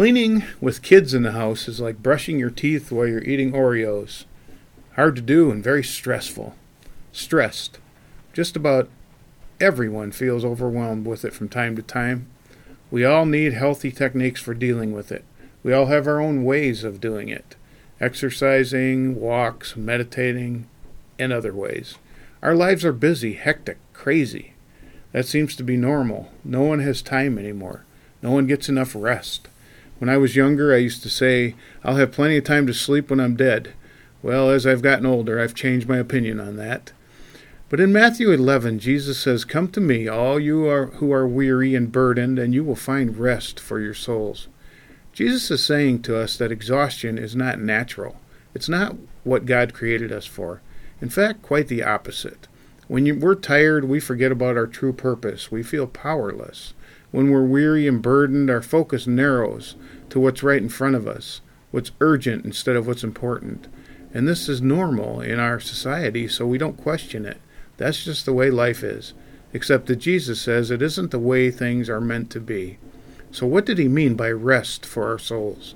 Cleaning with kids in the house is like brushing your teeth while you're eating Oreos. Hard to do and very stressful. Stressed. Just about everyone feels overwhelmed with it from time to time. We all need healthy techniques for dealing with it. We all have our own ways of doing it exercising, walks, meditating, and other ways. Our lives are busy, hectic, crazy. That seems to be normal. No one has time anymore. No one gets enough rest. When I was younger, I used to say, I'll have plenty of time to sleep when I'm dead. Well, as I've gotten older, I've changed my opinion on that. But in Matthew 11, Jesus says, Come to me, all you are, who are weary and burdened, and you will find rest for your souls. Jesus is saying to us that exhaustion is not natural. It's not what God created us for. In fact, quite the opposite. When you, we're tired, we forget about our true purpose. We feel powerless. When we're weary and burdened, our focus narrows to what's right in front of us, what's urgent instead of what's important. And this is normal in our society, so we don't question it. That's just the way life is. Except that Jesus says it isn't the way things are meant to be. So, what did he mean by rest for our souls?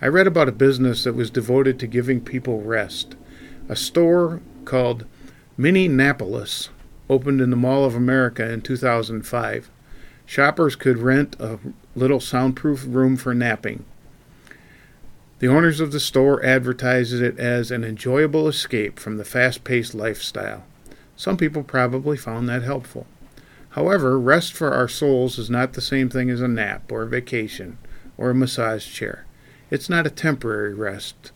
I read about a business that was devoted to giving people rest. A store called MinneNAPolis opened in the Mall of America in 2005. Shoppers could rent a little soundproof room for napping. The owners of the store advertised it as an enjoyable escape from the fast paced lifestyle. Some people probably found that helpful. However, rest for our souls is not the same thing as a nap or a vacation or a massage chair. It's not a temporary rest.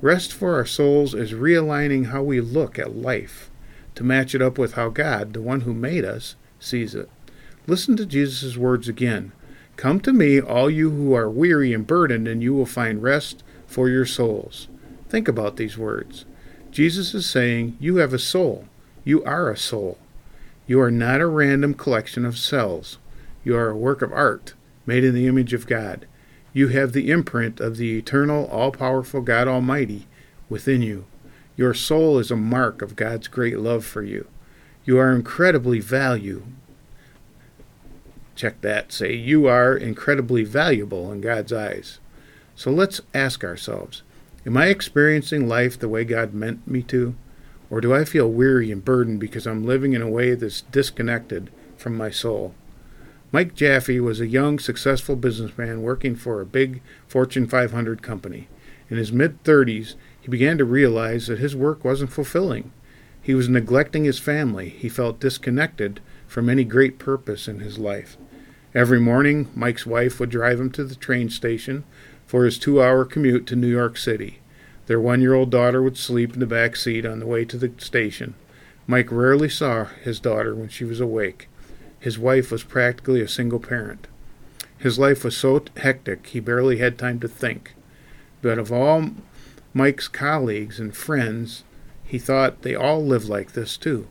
Rest for our souls is realigning how we look at life to match it up with how God, the one who made us, sees it. Listen to Jesus' words again. Come to me, all you who are weary and burdened, and you will find rest for your souls. Think about these words. Jesus is saying, You have a soul. You are a soul. You are not a random collection of cells. You are a work of art, made in the image of God. You have the imprint of the eternal, all powerful God Almighty within you. Your soul is a mark of God's great love for you. You are incredibly valued. Check that. Say, you are incredibly valuable in God's eyes. So let's ask ourselves Am I experiencing life the way God meant me to? Or do I feel weary and burdened because I'm living in a way that's disconnected from my soul? Mike Jaffe was a young, successful businessman working for a big Fortune 500 company. In his mid 30s, he began to realize that his work wasn't fulfilling. He was neglecting his family. He felt disconnected from any great purpose in his life. Every morning, Mike's wife would drive him to the train station for his two hour commute to New York City. Their one year old daughter would sleep in the back seat on the way to the station. Mike rarely saw his daughter when she was awake. His wife was practically a single parent. His life was so hectic he barely had time to think. But of all Mike's colleagues and friends, he thought they all lived like this too.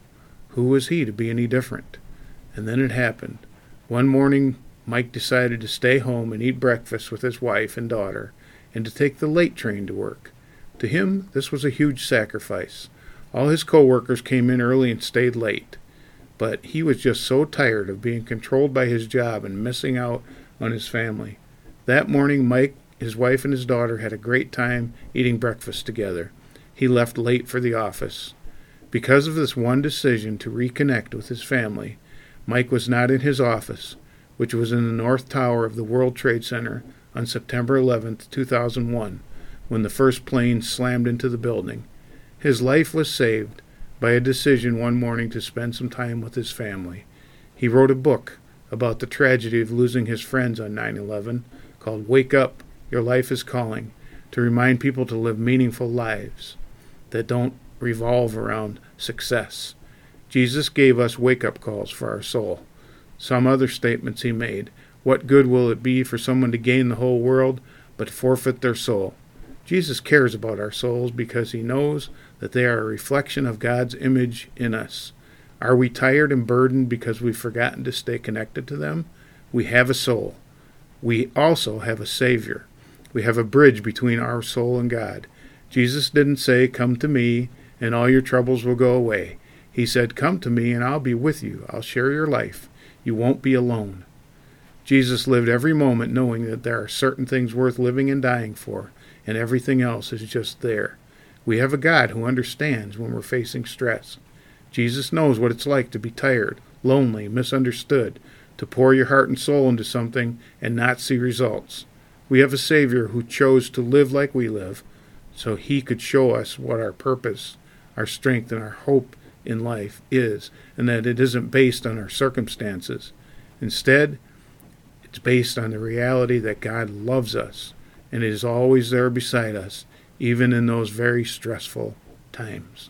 Who was he to be any different? And then it happened. One morning, Mike decided to stay home and eat breakfast with his wife and daughter and to take the late train to work. To him, this was a huge sacrifice. All his coworkers came in early and stayed late, but he was just so tired of being controlled by his job and missing out on his family. That morning, Mike, his wife, and his daughter had a great time eating breakfast together. He left late for the office. Because of this one decision to reconnect with his family, Mike was not in his office, which was in the North Tower of the World Trade Center on September 11, 2001 when the first plane slammed into the building. His life was saved by a decision one morning to spend some time with his family. He wrote a book about the tragedy of losing his friends on 9 11 called Wake Up, Your Life is Calling, to remind people to live meaningful lives that don't revolve around success. Jesus gave us wake up calls for our soul. Some other statements he made What good will it be for someone to gain the whole world but forfeit their soul? Jesus cares about our souls because he knows that they are a reflection of God's image in us. Are we tired and burdened because we've forgotten to stay connected to them? We have a soul. We also have a Savior. We have a bridge between our soul and God. Jesus didn't say, Come to me and all your troubles will go away. He said, Come to me and I'll be with you. I'll share your life. You won't be alone. Jesus lived every moment knowing that there are certain things worth living and dying for, and everything else is just there. We have a God who understands when we're facing stress. Jesus knows what it's like to be tired, lonely, misunderstood, to pour your heart and soul into something and not see results. We have a Savior who chose to live like we live so he could show us what our purpose, our strength, and our hope in life is, and that it isn't based on our circumstances. Instead, it's based on the reality that God loves us and is always there beside us, even in those very stressful times.